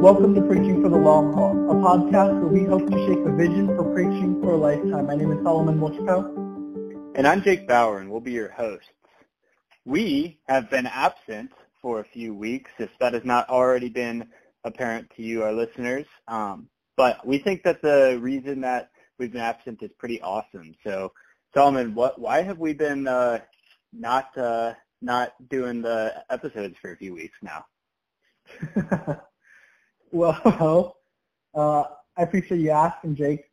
Welcome to Preaching for the Long Haul, a podcast where we hope to shape a vision for preaching for a lifetime. My name is Solomon Wolchko. And I'm Jake Bauer, and we'll be your hosts. We have been absent for a few weeks, if that has not already been apparent to you, our listeners. Um, but we think that the reason that we've been absent is pretty awesome. So, Solomon, what, why have we been uh, not uh, not doing the episodes for a few weeks now? well, uh, I appreciate you asking, Jake.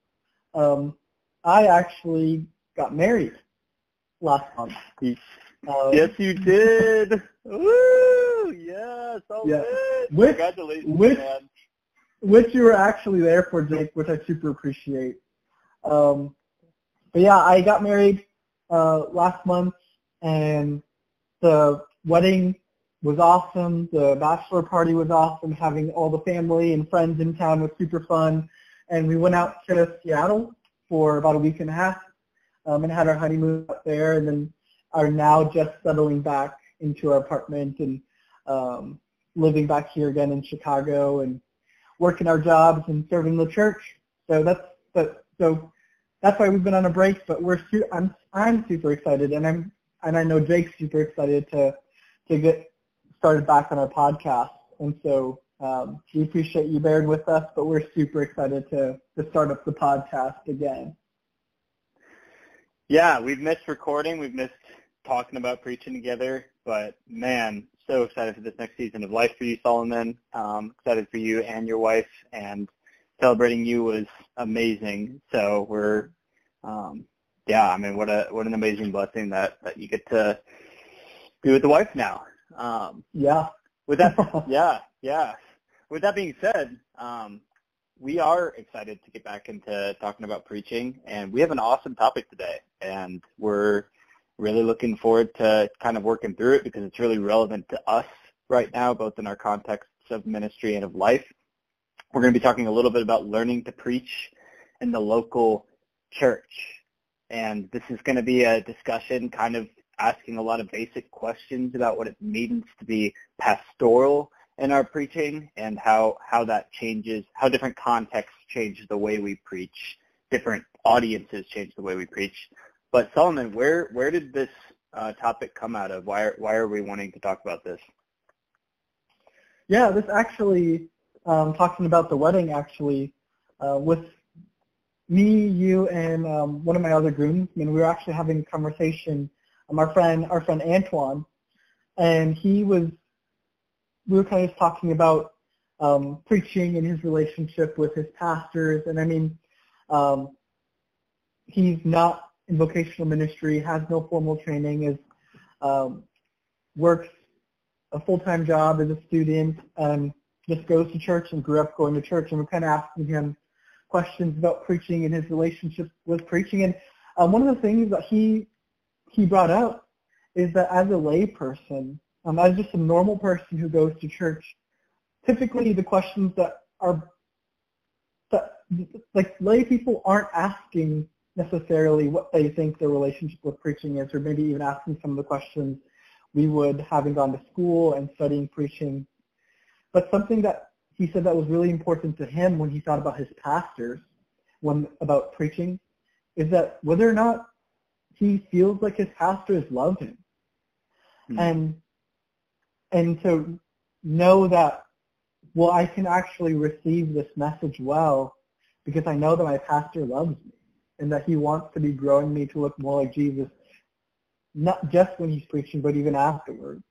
Um, I actually got married last month. Um, yes, you did. Woo! Yes, oh yeah. Which, Congratulations, which, man. Which you were actually there for, Jake, which I super appreciate. Um, but yeah, I got married uh, last month, and the wedding was awesome. The bachelor party was awesome. Having all the family and friends in town was super fun. And we went out to Seattle for about a week and a half um, and had our honeymoon up there and then are now just settling back into our apartment and um, living back here again in Chicago and working our jobs and serving the church. So that's the, so that's why we've been on a break, but we're I'm I'm super excited and I'm and I know Jake's super excited to to get started back on our podcast. And so um, we appreciate you bearing with us, but we're super excited to, to start up the podcast again. Yeah, we've missed recording. We've missed talking about preaching together. But man, so excited for this next season of life for you, Solomon. Um, excited for you and your wife, and celebrating you was amazing. So we're, um, yeah, I mean, what a what an amazing blessing that that you get to be with the wife now. Um, yeah. With that, yeah, yeah. With that being said, um, we are excited to get back into talking about preaching, and we have an awesome topic today, and we're really looking forward to kind of working through it because it's really relevant to us right now, both in our contexts of ministry and of life. We're going to be talking a little bit about learning to preach in the local church. And this is going to be a discussion kind of asking a lot of basic questions about what it means to be pastoral in our preaching and how, how that changes, how different contexts change the way we preach, different audiences change the way we preach. But Solomon, where, where did this uh, topic come out of? Why are, why are we wanting to talk about this? Yeah, this actually, um, talking about the wedding actually, uh, with me, you, and um, one of my other grooms, I mean, we were actually having a conversation um, our friend our friend Antoine, and he was we were kind of just talking about um, preaching and his relationship with his pastors, and I mean, um, he's not in vocational ministry, has no formal training, is um, works a full-time job as a student, and just goes to church and grew up going to church, and we're kind of asking him questions about preaching and his relationship with preaching, and um, one of the things that he he brought up is that as a layperson, um, as just a normal person who goes to church, typically the questions that are that like lay people aren't asking necessarily what they think their relationship with preaching is, or maybe even asking some of the questions we would having gone to school and studying preaching. But something that he said that was really important to him when he thought about his pastors, when about preaching, is that whether or not he feels like his pastors love him. Mm-hmm. And and to know that well I can actually receive this message well because I know that my pastor loves me and that he wants to be growing me to look more like Jesus not just when he's preaching but even afterwards.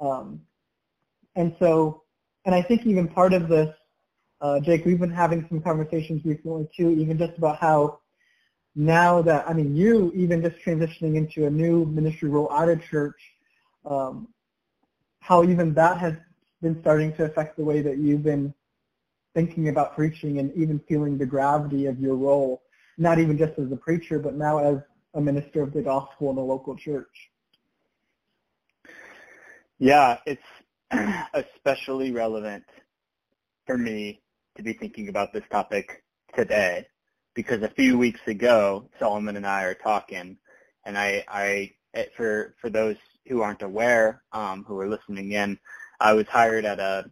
Um, and so and I think even part of this uh, Jake, we've been having some conversations recently too, even just about how now that, I mean, you even just transitioning into a new ministry role out of church, um, how even that has been starting to affect the way that you've been thinking about preaching and even feeling the gravity of your role, not even just as a preacher, but now as a minister of the gospel in a local church. Yeah, it's especially relevant for me to be thinking about this topic today because a few weeks ago, Solomon and I are talking, and I, I for for those who aren't aware, um, who are listening in, I was hired at a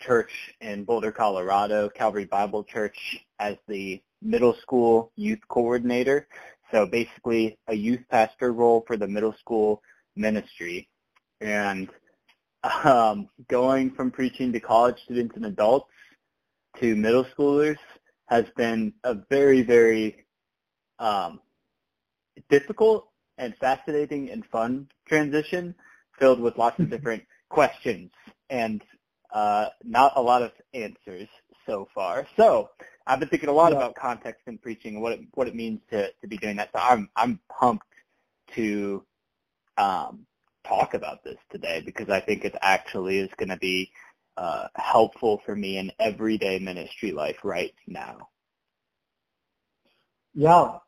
church in Boulder, Colorado, Calvary Bible Church, as the middle school youth coordinator. So basically a youth pastor role for the middle school ministry. And um, going from preaching to college students and adults to middle schoolers has been a very, very um, difficult and fascinating and fun transition filled with lots of different questions and uh, not a lot of answers so far. So I've been thinking a lot yeah. about context in preaching and what it, what it means to, to be doing that. So I'm I'm pumped to um, talk about this today because I think it actually is going to be uh, helpful for me in everyday ministry life right now. Yeah.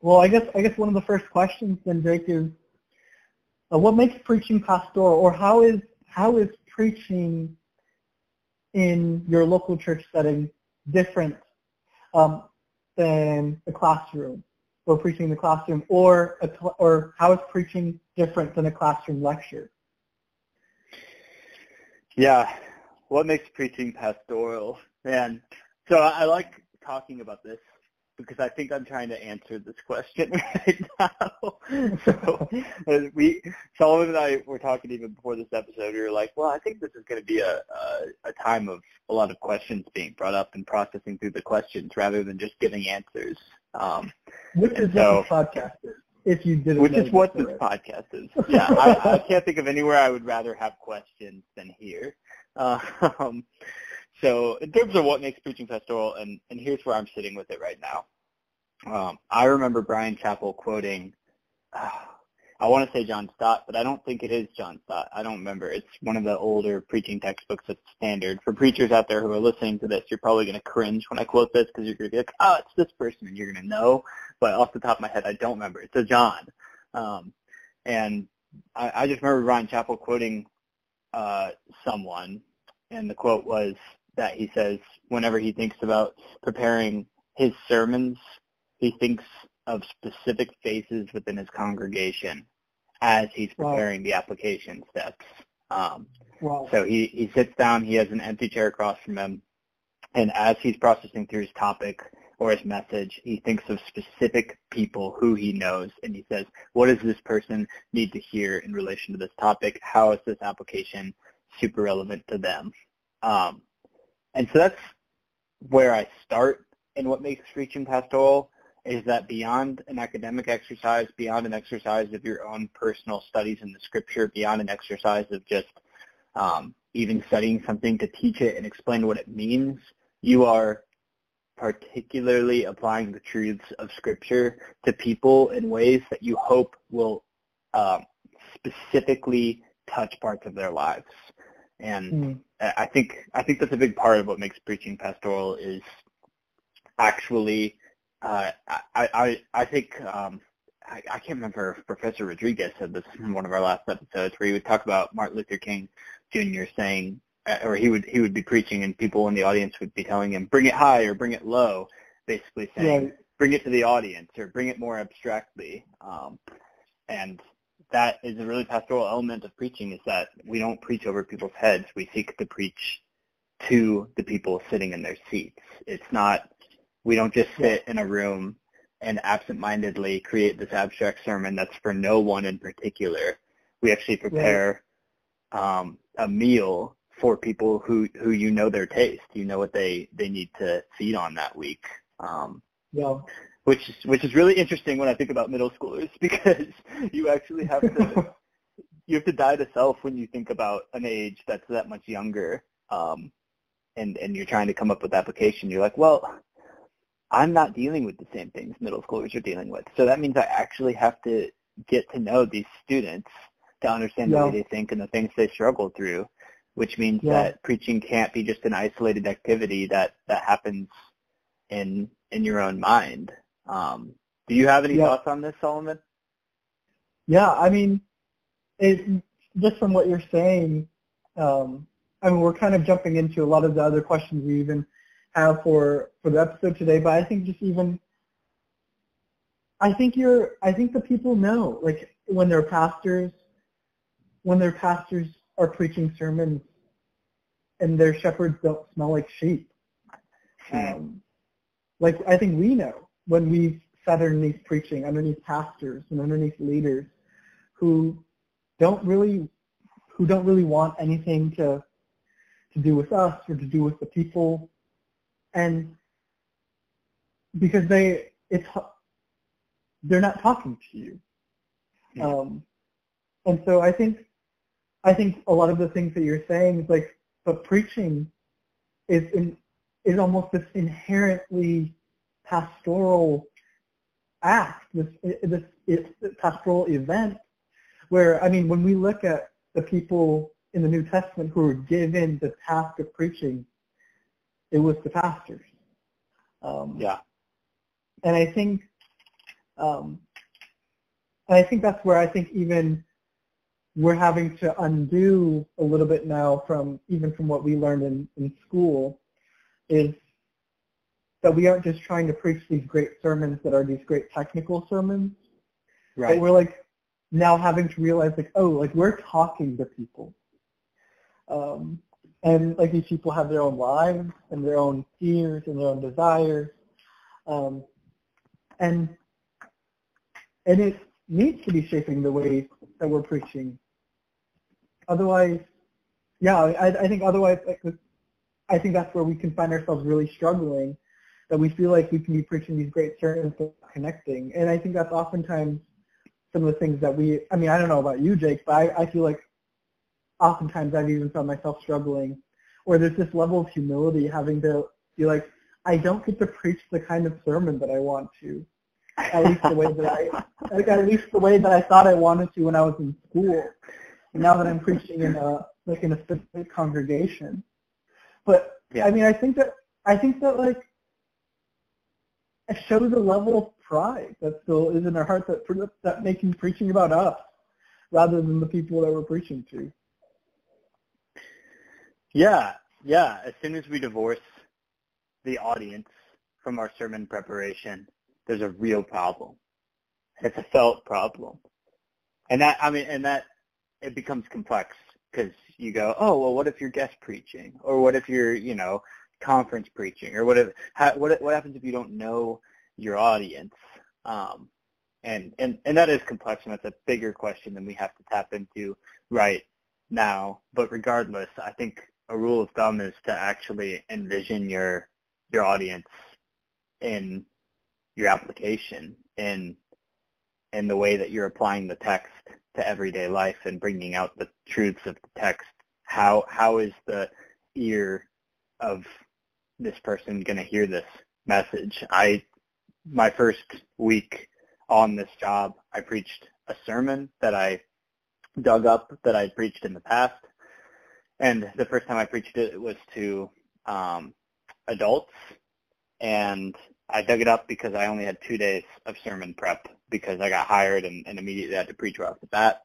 Well, I guess I guess one of the first questions then, Jake, is uh, what makes preaching pastoral, or how is how is preaching in your local church setting different um, than the classroom, or preaching in the classroom, or a, or how is preaching different than a classroom lecture? Yeah, what makes preaching pastoral? Man, so I like talking about this because I think I'm trying to answer this question right now. so we, Solomon and I were talking even before this episode. We were like, well, I think this is going to be a, a, a time of a lot of questions being brought up and processing through the questions rather than just giving answers. Um, which is so, what this podcast is. If you didn't which is what this podcast is. Yeah, I, I can't think of anywhere I would rather have questions than here. Um, so in terms of what makes preaching pastoral, and, and here's where I'm sitting with it right now. Um, I remember Bryan Chapell quoting, uh, I want to say John Stott, but I don't think it is John Stott. I don't remember. It's one of the older preaching textbooks that's standard. For preachers out there who are listening to this, you're probably going to cringe when I quote this because you're going to be like, oh, it's this person, and you're going to know. But off the top of my head, I don't remember. It's a John. Um, and I, I just remember Bryan Chapell quoting uh, someone, and the quote was that he says whenever he thinks about preparing his sermons, he thinks of specific faces within his congregation as he's preparing wow. the application steps. Um, wow. So he, he sits down, he has an empty chair across from him, and as he's processing through his topic or his message, he thinks of specific people who he knows, and he says, what does this person need to hear in relation to this topic? How is this application super relevant to them? Um, and so that's where I start in what makes preaching pastoral is that beyond an academic exercise, beyond an exercise of your own personal studies in the scripture, beyond an exercise of just um, even studying something to teach it and explain what it means, you are particularly applying the truths of scripture to people in ways that you hope will um, specifically touch parts of their lives. And mm. I think I think that's a big part of what makes preaching pastoral is actually uh, I, I I think um, I, I can't remember if Professor Rodriguez said this in one of our last episodes where he would talk about Martin Luther King Jr. saying, uh, or he would he would be preaching and people in the audience would be telling him, bring it high or bring it low, basically saying, yeah. bring it to the audience or bring it more abstractly. Um, and that is a really pastoral element of preaching is that we don't preach over people's heads. We seek to preach to the people sitting in their seats. It's not, we don't just sit in a room and absentmindedly create this abstract sermon that's for no one in particular. We actually prepare um, a meal for people who, who you know their taste. You know what they, they need to feed on that week. Um, yeah which is which is really interesting when I think about middle schoolers because you actually have to you have to die to self when you think about an age that's that much younger, um, and and you're trying to come up with application. You're like, well, I'm not dealing with the same things middle schoolers are dealing with, so that means I actually have to get to know these students to understand yeah. the way they think and the things they struggle through, which means yeah. that preaching can't be just an isolated activity that that happens in in your own mind. Um, do you have any yeah. thoughts on this, Solomon? Yeah, I mean, it, just from what you're saying, um, I mean, we're kind of jumping into a lot of the other questions we even have for for the episode today. But I think just even, I think you're, I think the people know, like when their pastors, when their pastors are preaching sermons, and their shepherds don't smell like sheep. Hmm. Um, like I think we know when we've sat underneath preaching, underneath pastors and underneath leaders who don't really who don't really want anything to to do with us or to do with the people, and because they it's they're not talking to you. Yeah. Um, and so I think I think a lot of the things that you're saying is like, but preaching is in, is almost this inherently pastoral act, this this, this pastoral event, where I mean, when we look at the people in the New Testament who were given the task of preaching, it was the pastors. Um, Yeah. and I think, um, and I think that's where I think even we're having to undo a little bit now from even from what we learned in, in school is that we aren't just trying to preach these great sermons that are these great technical sermons, Right. but we're like now having to realize like, oh, like we're talking to people. Um, and like these people have their own lives and their own fears and their own desires. Um, and and it needs to be shaping the way that we're preaching. Otherwise, yeah, I, I think otherwise, like, I think that's where we can find ourselves really struggling, that we feel like we can be preaching these great sermons but connecting. And I think that's oftentimes some of the things that we, I mean, I don't know about you, Jake, but I, I feel like oftentimes I've even found myself struggling, or there's this level of humility having to be like, I don't get to preach the kind of sermon that I want to, at least the way that I, like at least the way that I thought I wanted to when I was in school. And now that I'm preaching in a like in a specific congregation, but Yeah. I mean, I think that I think that like it shows a level of pride that still is in our heart that that making preaching about us rather than the people that we're preaching to. Yeah, yeah. As soon as we divorce the audience from our sermon preparation, there's a real problem. It's a felt problem. And that, I mean, and that, it becomes complex because you go, oh, well, what if you're guest preaching? Or what if you're, you know, conference preaching? Or what if, how, what, what happens if you don't know your audience? Um, and, and, and that is complex and that's a bigger question than we have to tap into right now. But regardless, I think a rule of thumb is to actually envision your your audience in your application in in the way that you're applying the text to everyday life and bringing out the truths of the text. How how is the ear of this person going to hear this message? I my first week on this job, I preached a sermon that I dug up that I preached in the past and the first time I preached it was to um, adults, and I dug it up because I only had two days of sermon prep because I got hired and, and immediately had to preach right off the bat,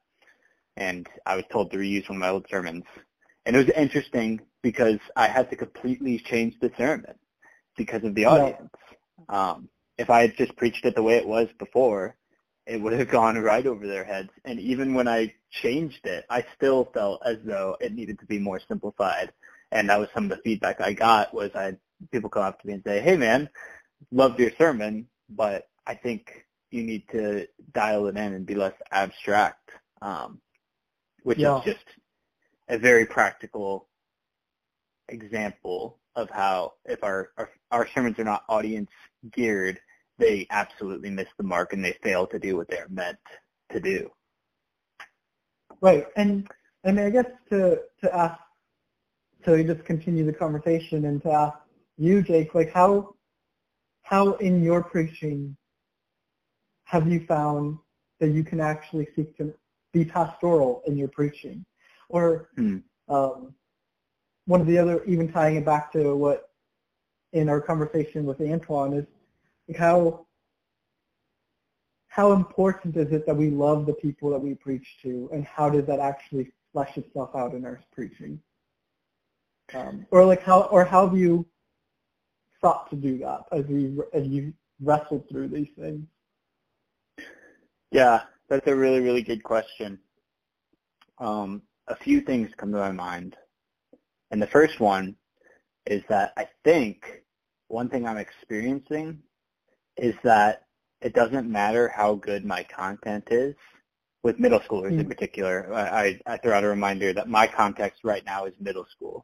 and I was told to reuse one of my old sermons. And it was interesting because I had to completely change the sermon because of the Yeah. audience. Um, if I had just preached it the way it was before, it would have gone right over their heads. And even when I changed it, I still felt as though it needed to be more simplified. And that was some of the feedback I got was I had people come up to me and say, hey man, loved your sermon, but I think you need to dial it in and be less abstract, um, which Yeah. is just a very practical example of how if our, our, our sermons are not audience geared, they absolutely miss the mark and they fail to do what they're meant to do. Right. And I mean, I guess to to ask, so to just continue the conversation and to ask you, Jake, like how how in your preaching have you found that you can actually seek to be pastoral in your preaching, or Hmm. um, one of the other, even tying it back to what in our conversation with Antoine is like how how important is it that we love the people that we preach to, and how does that actually flesh itself out in our preaching? Um, or like how, or how have you sought to do that as we as you wrestled through these things? Yeah, that's a really, really good question. Um, a few things come to my mind. And the first one is that I think one thing I'm experiencing is that it doesn't matter how good my content is, with middle schoolers mm-hmm. in particular. I, I, throw out a reminder that my context right now is middle school.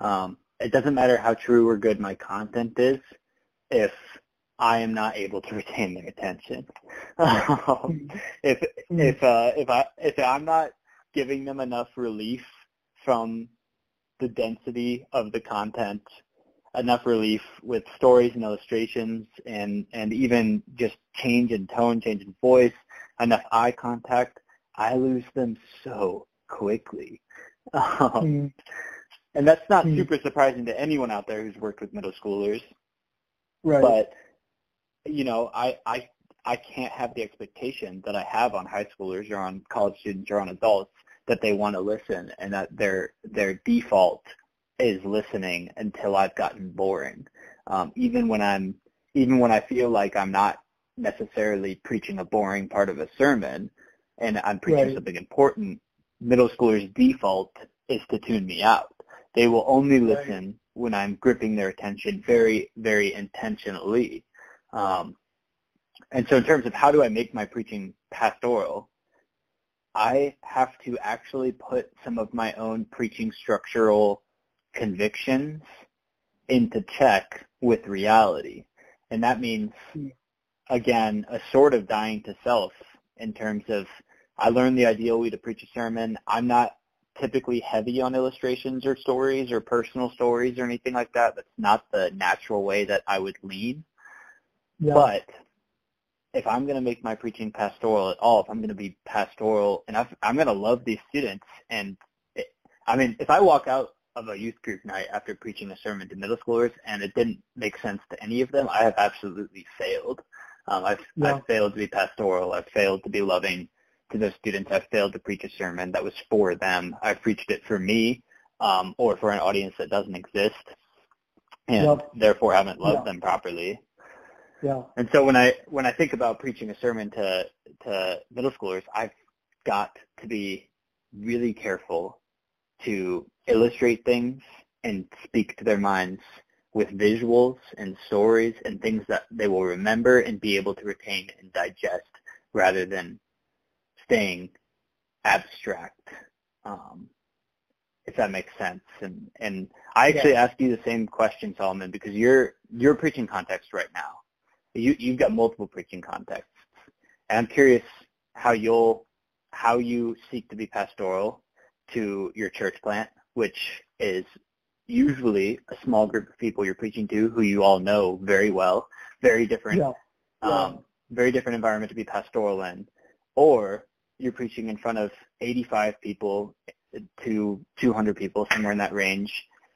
Um, it doesn't matter how true or good my content is if I am not able to retain their attention. um, if if uh, if I if I'm not giving them enough relief from the density of the content, enough relief with stories and illustrations, and and even just change in tone, change in voice, enough eye contact, I lose them so quickly. Um, mm. And that's not mm. super surprising to anyone out there who's worked with middle schoolers. Right. But you know, I I I can't have the expectation that I have on high schoolers or on college students or on adults that they want to listen and that their their default is listening until I've gotten boring. Um, even when I'm even when I feel like I'm not necessarily preaching a boring part of a sermon and I'm preaching right. something important, middle schoolers' default is to tune me out. They will only listen right. when I'm gripping their attention very, very intentionally. Um, and so in terms of how do I make my preaching pastoral, I have to actually put some of my own preaching structural convictions into check with reality. And that means, hmm. again, a sort of dying to self in terms of I learned the ideal way to preach a sermon. I'm not typically heavy on illustrations or stories or personal stories or anything like that. That's not the natural way that I would lead. Yeah. But if I'm going to make my preaching pastoral at all, if I'm going to be pastoral and i am going to love these students and it, I mean, if I walk out of a youth group night after preaching a sermon to middle schoolers and it didn't make sense to any of them, I have absolutely failed. Um, I've, yeah. I've failed to be pastoral. I've failed to be loving to those students. I've failed to preach a sermon that was for them. I've preached it for me um, or for an audience that doesn't exist and yep. therefore haven't loved yeah. them properly. Yeah. And so when I when I think about preaching a sermon to to middle schoolers, I've got to be really careful to illustrate things and speak to their minds with visuals and stories and things that they will remember and be able to retain and digest rather than staying abstract, um, if that makes sense. And and I actually yeah. ask you the same question, Solomon, because you're you're preaching context right now. You you've got multiple preaching contexts, and I'm curious how you'll how you seek to be pastoral to your church plant, which is usually a small group of people you're preaching to who you all know very well, very different, yeah. Yeah. Um, very different environment to be pastoral in, or you're preaching in front of 85 people to 200 people, somewhere in that range,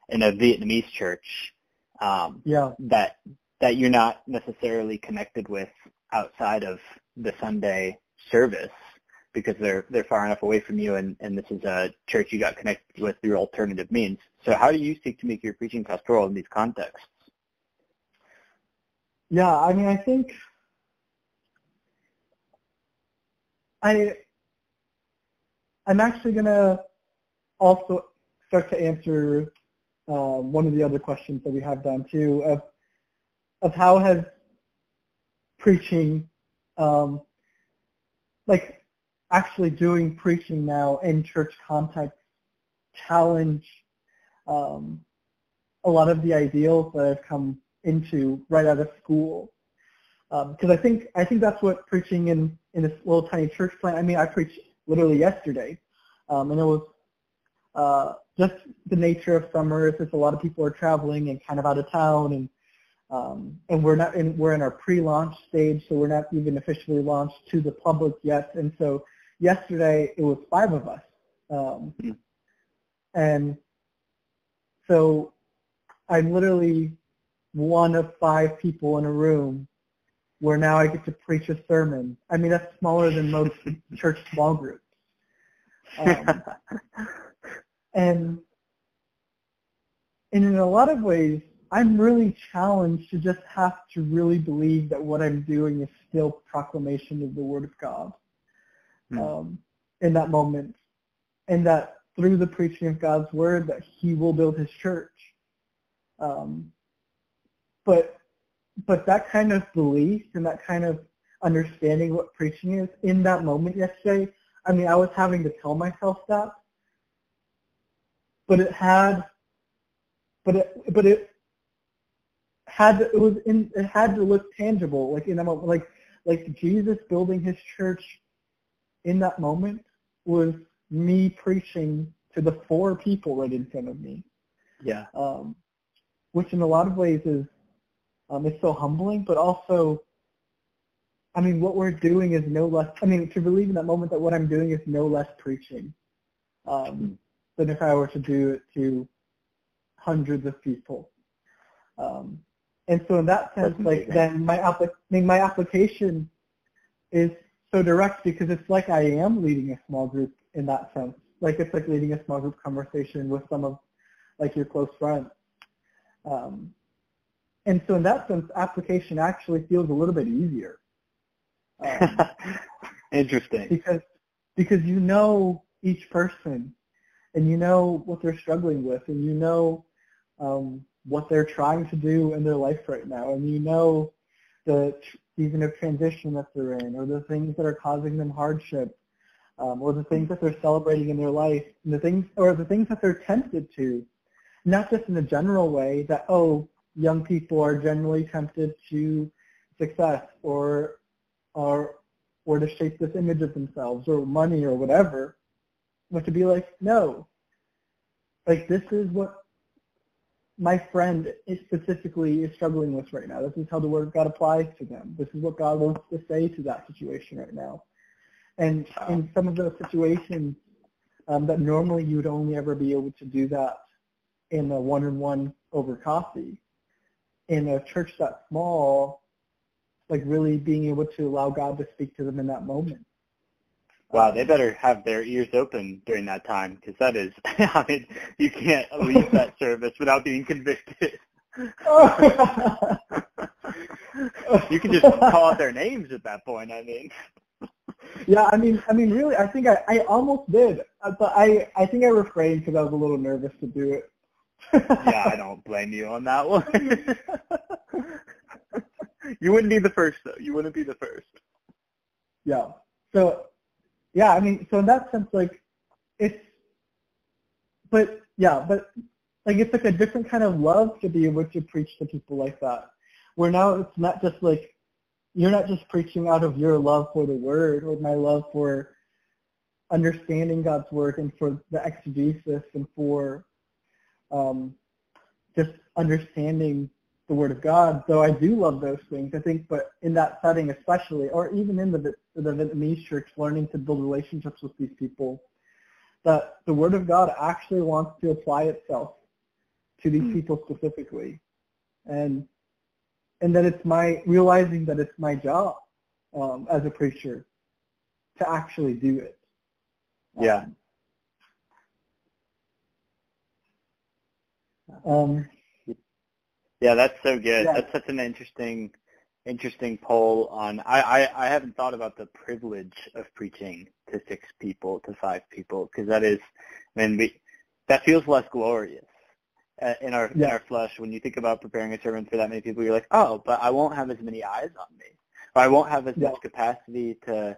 in a Vietnamese church. Um, yeah. That that you're not necessarily connected with outside of the Sunday service because they're they're far enough away from you and, and this is a church you got connected with through alternative means. So how do you seek to make your preaching pastoral in these contexts? Yeah, I mean I think I I'm actually to also start to answer um, one of the other questions that we have down too of, of how has preaching, um, like actually doing preaching now in church context challenge um, a lot of the ideals that I've come into right out of school. Because um, I think I think that's what preaching in in this little tiny church plant. I mean, I preached literally yesterday, um, and it was uh, just the nature of summer. Since a lot of people are traveling and kind of out of town, and um, and we're not in we're in our pre-launch stage, so we're not even officially launched to the public yet. And so yesterday it was five of us, um, mm-hmm. and so I'm literally one of five people in a room where now I get to preach a sermon. I mean, that's smaller than most church small groups. Um, and, and in a lot of ways, I'm really challenged to just have to really believe that what I'm doing is still proclamation of the Word of God mm. um, in that moment. And that through the preaching of God's word that he will build his church. Um, but but that kind of belief and that kind of understanding what preaching is in that moment yesterday, I mean, I was having to tell myself that, but it had, but it, but it had, to, it was in, it had to look tangible, like in that moment, like, like Jesus building his church in that moment was me preaching to the four people right in front of me. Yeah. Um, which in a lot of ways is um, is so humbling, but also, I mean, what we're doing is no less. I mean, to believe in that moment that what I'm doing is no less preaching um, than if I were to do it to hundreds of people. Um, and so in that sense, like then my app- I mean, my application is so direct because it's like I am leading a small group in that sense. Like it's like leading a small group conversation with some of like your close friends. Um, and so in that sense, application actually feels a little bit easier. Um, Interesting. Because because you know each person, and you know what they're struggling with, and you know um, what they're trying to do in their life right now, and you know the season of transition that they're in, or the things that are causing them hardship, um, or the things that they're celebrating in their life, and the things, or the things that they're tempted to, not just in a general way that oh, young people are generally tempted to success, or or or to shape this image of themselves, or money, or whatever, but to be like no, like this is what my friend is specifically is struggling with right now. This is how the word of God applies to them. This is what God wants to say to that situation right now. And in some of those situations um, that normally you would only ever be able to do that in a one-on-one over coffee, in a church that small, like really being able to allow God to speak to them in that moment. Wow, they better have their ears open during that time because that is, I mean, you can't leave that service without being convicted. you can just call out their names at that point. I mean. Yeah, I mean, I mean, really, I think I, I almost did, uh, but I, I think I refrained because I was a little nervous to do it. yeah, I don't blame you on that one. you wouldn't be the first, though. You wouldn't be the first. Yeah. So yeah, I mean, so in that sense, like, it's, but yeah, but like it's like a different kind of love to be able to preach to people like that, where now it's not just like, you're not just preaching out of your love for the word or my love for understanding God's word and for the exegesis and for um, just understanding the Word of God, though I do love those things, I think, but in that setting especially, or even in the, the Vietnamese church, learning to build relationships with these people, that the Word of God actually wants to apply itself to these mm. people specifically. And and that it's my, realizing that it's my job um, as a preacher to actually do it. Yeah. Um, yeah, that's so good. Yeah. That's such an interesting, interesting poll on. I, I I haven't thought about the privilege of preaching to six people, to five people, because that is, I mean, we, that feels less glorious uh, in our yeah. in our flesh. When you think about preparing a sermon for that many people, you're like, oh, but I won't have as many eyes on me, or I won't have as yeah. much capacity to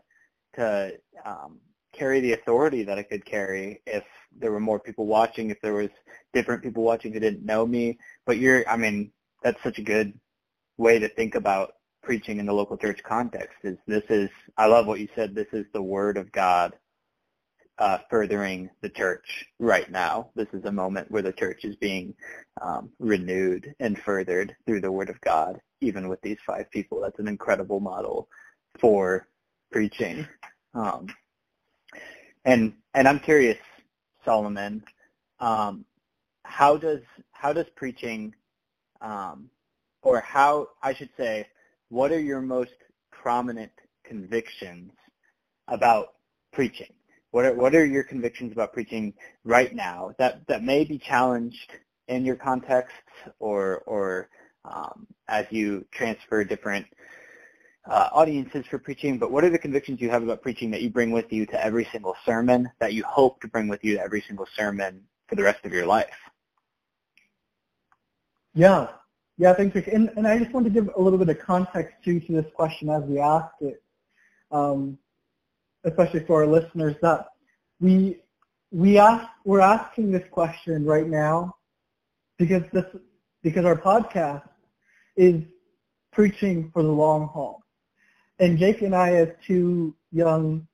to um, carry the authority that I could carry if there were more people watching, if there was different people watching who didn't know me. But you're, I mean, that's such a good way to think about preaching in the local church context is this is, I love what you said, this is the word of God uh, furthering the church right now. This is a moment where the church is being um, renewed and furthered through the word of God, even with these five people. That's an incredible model for preaching. Um, and and I'm curious, Solomon, um, how does how does preaching, um, or how I should say, what are your most prominent convictions about preaching? What are what are your convictions about preaching right now that that may be challenged in your context or or um, as you transfer different uh, audiences for preaching, but what are the convictions you have about preaching that you bring with you to every single sermon that you hope to bring with you to every single sermon for the rest of your life? Yeah, yeah, thanks, Rick. And, and I just want to give a little bit of context too to this question as we asked it, um, especially for our listeners, that we we ask we're asking this question right now because this because our podcast is preaching for the long haul. And Jake and I, as two young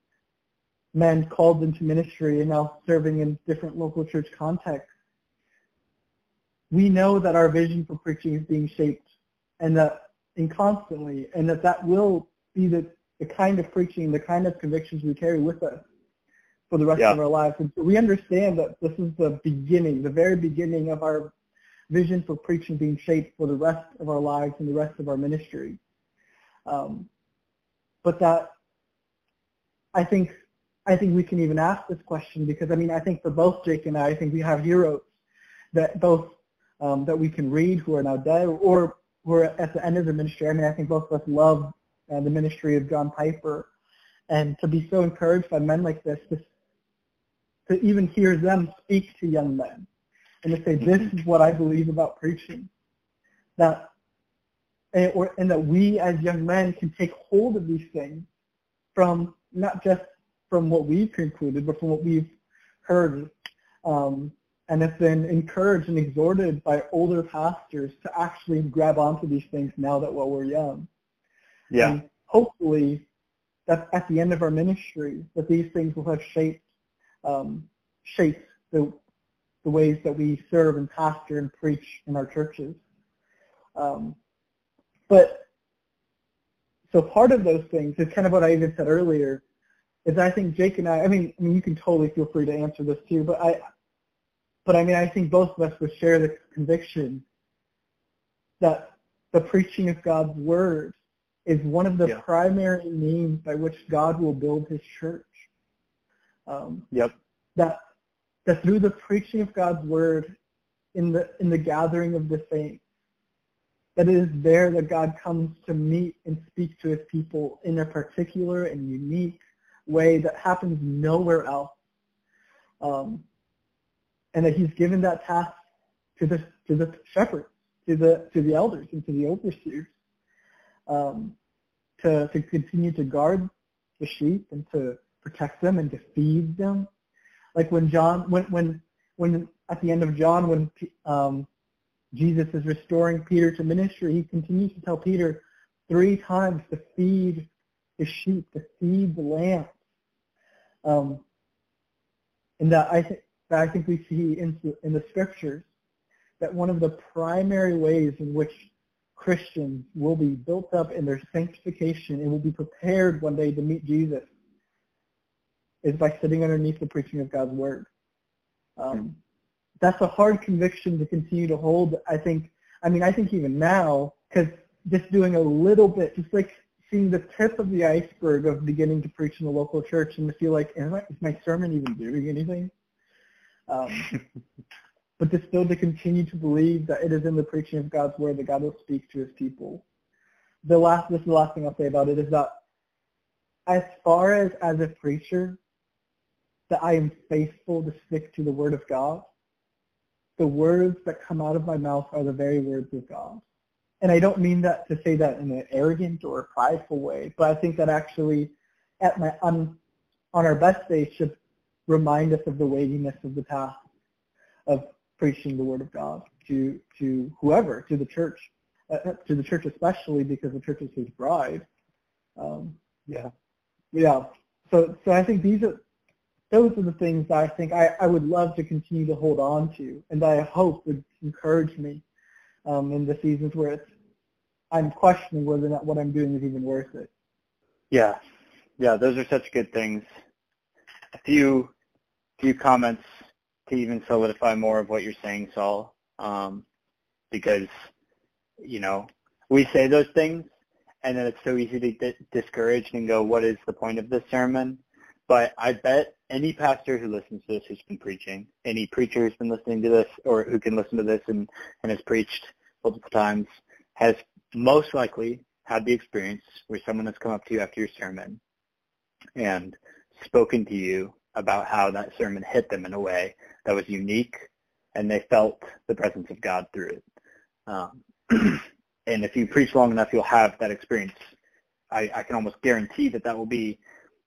men called into ministry and now serving in different local church contexts, we know that our vision for preaching is being shaped and that and constantly and that that will be the, the kind of preaching, the kind of convictions we carry with us for the rest yeah. of our lives. And so we understand that this is the beginning, the very beginning of our vision for preaching being shaped for the rest of our lives and the rest of our ministry. Um, but that I think I think we can even ask this question because I mean I think for both Jake and I, I think we have heroes that both um, that we can read who are now dead or who are at the end of the ministry. I mean I think both of us love uh, the ministry of John Piper, and to be so encouraged by men like this, to, to even hear them speak to young men and to say, this is what I believe about preaching. That, and, or, and that we as young men can take hold of these things from not just from what we've concluded, but from what we've heard um, and have been encouraged and exhorted by older pastors to actually grab onto these things now that while we're young. Yeah. And hopefully that at the end of our ministry that these things will have shaped um, shaped the the ways that we serve and pastor and preach in our churches. Um, but so part of those things is kind of what I even said earlier, is I think Jake and I, I mean, I mean, you can totally feel free to answer this too, but I, but I mean, I think both of us would share the conviction that the preaching of God's word is one of the yeah. primary means by which God will build his church. Um, yep. That that through the preaching of God's word in the in the gathering of the saints, that it is there that God comes to meet and speak to his people in a particular and unique way that happens nowhere else. Um, and that he's given that task to the to the shepherds, to the to the elders and to the overseers, um, to to continue to guard the sheep and to protect them and to feed them like when John, when when when at the end of John, when um, Jesus is restoring Peter to ministry, he continues to tell Peter three times to feed the sheep, to feed the lambs. Um, and that I think that I think we see in, in the scriptures that one of the primary ways in which Christians will be built up in their sanctification and will be prepared one day to meet Jesus is by sitting underneath the preaching of God's word. Um, that's a hard conviction to continue to hold. I think. I mean, I think even now, because just doing a little bit, just like seeing the tip of the iceberg of beginning to preach in the local church, and to feel like, is my sermon even doing anything? Um, but to still to continue to believe that it is in the preaching of God's word that God will speak to His people. The last, this is the last thing I'll say about it is that as far as as a preacher, that I am faithful to stick to the word of God, the words that come out of my mouth are the very words of God. And I don't mean that to say that in an arrogant or prideful way, but I think that actually at my on, on our best days should remind us of the weightiness of the task of preaching the word of God to to whoever, to the church, uh, to the church especially because the church is his bride. Um, yeah. Yeah. So so I think these are those are the things that I think I, I would love to continue to hold on to and I hope would encourage me um, in the seasons where it's I'm questioning whether or not what I'm doing is even worth it. Yeah, yeah, those are such good things. A few few comments to even solidify more of what you're saying, Saul, um, because you know we say those things, and then it's so easy to get discouraged and go, "What is the point of this sermon?" But I bet any pastor who listens to this who's been preaching, any preacher who's been listening to this or who can listen to this and, and has preached multiple times, has most likely had the experience where someone has come up to you after your sermon and spoken to you about how that sermon hit them in a way that was unique and they felt the presence of God through it. Um, and if you preach long enough, you'll have that experience. I, I can almost guarantee that that will be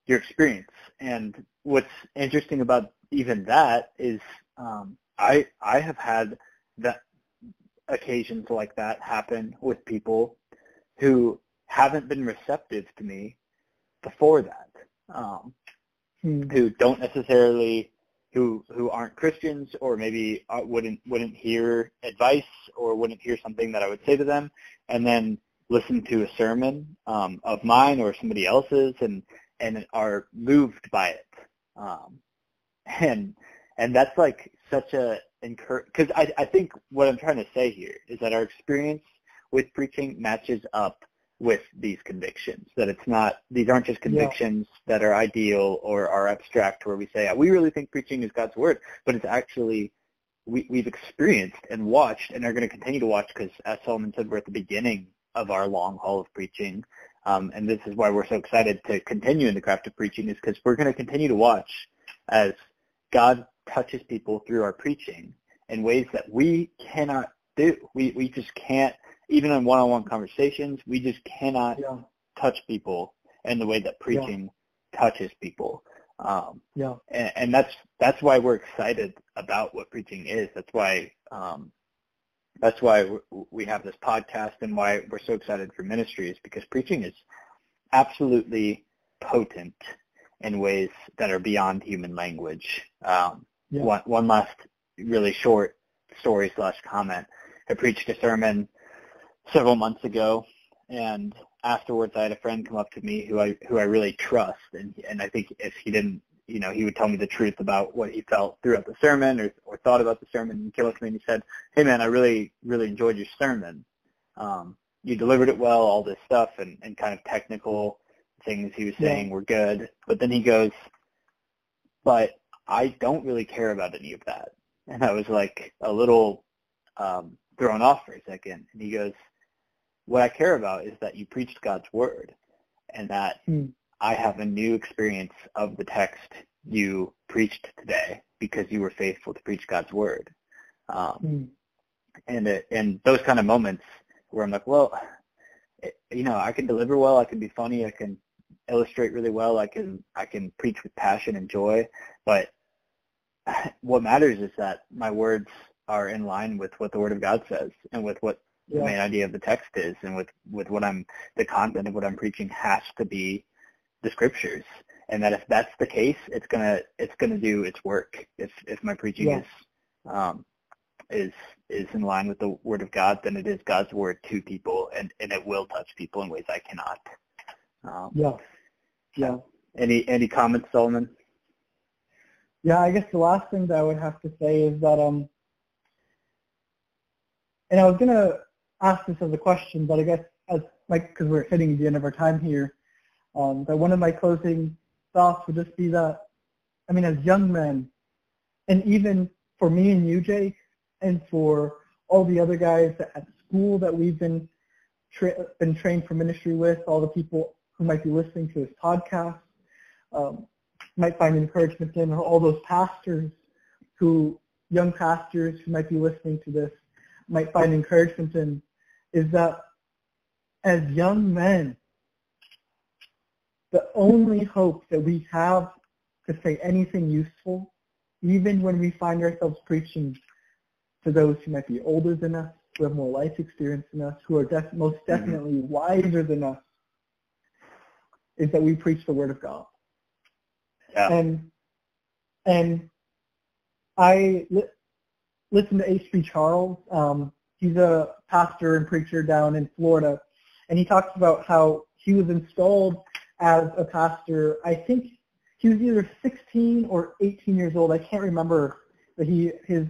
your experience. And what's interesting about even that is um, I I have had that occasions like that happen with people who haven't been receptive to me before that, um, hmm. who don't necessarily who who aren't Christians or maybe uh, wouldn't wouldn't hear advice or wouldn't hear something that I would say to them, and then listen to a sermon um, of mine or somebody else's and and are moved by it, um, and and that's like such a because I I think what I'm trying to say here is that our experience with preaching matches up with these convictions. That it's not these aren't just convictions yeah. that are ideal or are abstract where we say we really think preaching is God's word, but it's actually we, we've experienced and watched and are going to continue to watch because as Solomon said, we're at the beginning of our long haul of preaching. Um, and this is why we're so excited to continue in the craft of preaching is because we're going to continue to watch as God touches people through our preaching in ways that we cannot do. We, we just can't even in one-on-one conversations, we just cannot yeah. touch people in the way that preaching yeah. touches people. Um, yeah. And, and, that's that's why we're excited about what preaching is. That's why um, that's why we have this podcast and why we're so excited for ministry is because preaching is absolutely potent in ways that are beyond human language. Um, yeah. one, one last really short story slash comment. I preached a sermon several months ago, and afterwards I had a friend come up to me who I who I really trust, and and I think if he didn't, you know, he would tell me the truth about what he felt throughout the sermon or or thought about the sermon. And he came up to me and he said, "Hey man, I really really enjoyed your sermon. Um, you delivered it well, all this stuff, and and kind of technical things he was saying yeah. were good. But then he goes, but I don't really care about any of that." And I was like a little um, thrown off for a second. And he goes, what I care about is that you preached God's word and that mm. I have a new experience of the text you preached today because you were faithful to preach God's word. Um, mm. And it, and those kind of moments where I'm like, well, it, you know, I can deliver well, I can be funny, I can illustrate really well, I can I can preach with passion and joy, but what matters is that my words are in line with what the Word of God says and with what yeah. the main idea of the text is, and with with what I'm the content of what I'm preaching has to be the scriptures, and that if that's the case, it's gonna it's gonna do its work. If if my preaching yeah. is um, is is in line with the word of God, then it is God's word to people, and and it will touch people in ways I cannot. Um, yeah. Yeah. Any any comments, Solomon? Yeah, I guess the last thing that I would have to say is that um, and I was gonna ask this as a question, but I guess as like because we're hitting the end of our time here, um, that one of my closing thoughts would just be that, I mean, as young men, and even for me and you, Jake, and for all the other guys at school that we've been tra- been trained for ministry with, all the people who might be listening to this podcast, um, might find encouragement in, or all those pastors who, young pastors who might be listening to this, might find encouragement in is that as young men, the only hope that we have to say anything useful, even when we find ourselves preaching to those who might be older than us, who have more life experience than us, who are def- most mm-hmm. definitely mm-hmm. wiser than us, is that we preach the Word of God. Yeah. And and I li- listened to H.B. Charles. Um, he's a pastor and preacher down in Florida, and he talks about how he was installed as a pastor. I think he was either 16 or 18 years old. I can't remember. But he his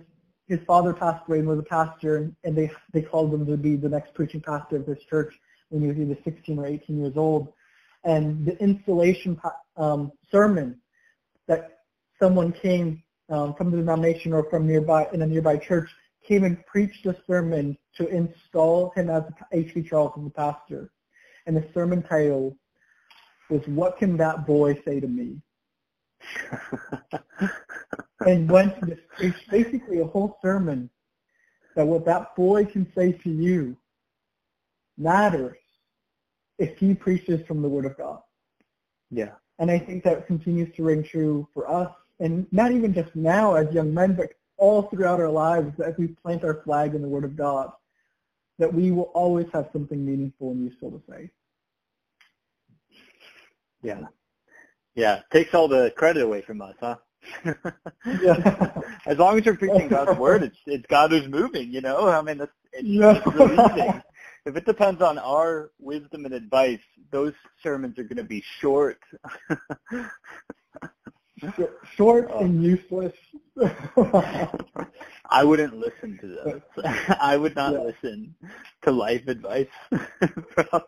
his father passed away and was a pastor, and, and they they called him to be the next preaching pastor of this church when he was either 16 or 18 years old. And the installation um, sermon that someone came um, from the denomination or from nearby in a nearby church came and preached a sermon to install him as H.B. Charles as the pastor. and the sermon title was "What Can That Boy Say to Me?" and went to this preach basically a whole sermon that what that boy can say to you matters if he preaches from the Word of God. Yeah. And I think that continues to ring true for us, and not even just now as young men, but all throughout our lives as we plant our flag in the Word of God, that we will always have something meaningful and useful to say. Yeah. Yeah. Takes all the credit away from us, huh? yeah. As long as you're preaching God's word, it's it's God who's moving, you know? I mean that's it's, yeah. it's releasing. if it depends on our wisdom and advice, those sermons are gonna be short. short oh. and useless. I wouldn't listen to those. I would not yeah. listen to life advice from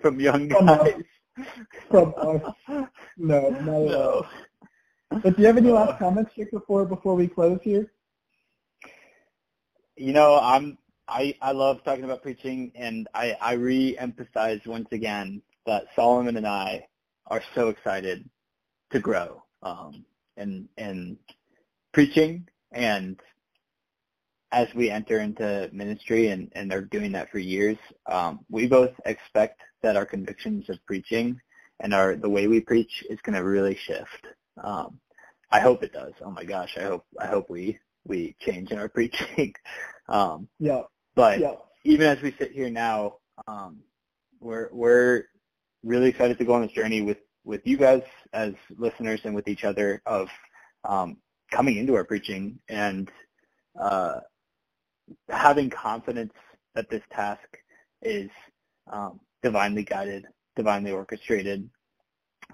from young guys. From us. No, not at all. But do you have any last uh. comments, Chick, before before we close here? You know, I'm I I love talking about preaching, and I I re-emphasize once again that Solomon and I are so excited to grow um, and and preaching and as we enter into ministry and, and they're doing that for years, um, we both expect that our convictions of preaching and our the way we preach is going to really shift. Um, I hope it does. Oh my gosh, I hope I hope we we change in our preaching. um, yeah. But yeah. even as we sit here now, um, we're we're really excited to go on this journey with with you guys as listeners and with each other of um, coming into our preaching and uh, having confidence that this task is um, divinely guided, divinely orchestrated,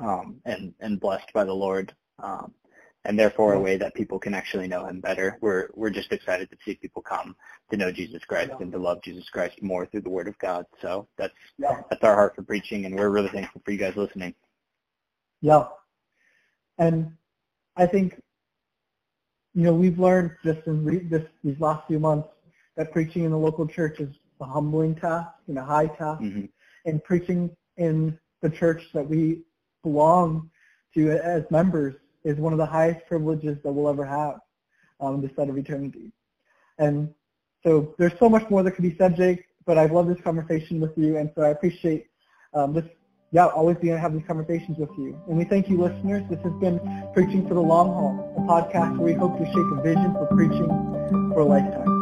um, and and blessed by the Lord, um, and therefore a way that people can actually know Him better. We're we're just excited to see people come to know Jesus Christ yeah. and to love Jesus Christ more through the Word of God. So that's yeah. that's our heart for preaching, and we're really thankful for you guys listening. Yeah, and I think you know we've learned just in re- this these last few months that preaching in the local church is a humbling task and a high task, mm-hmm. and preaching in the church that we belong to as members is one of the highest privileges that we'll ever have um, this side of eternity. And so there's so much more that could be said, Jake, but I've loved this conversation with you, and so I appreciate um, this, yeah, always be able to have these conversations with you. And we thank you, listeners. This has been Preaching for the Long Haul, a podcast where we hope to shape a vision for preaching for a lifetime.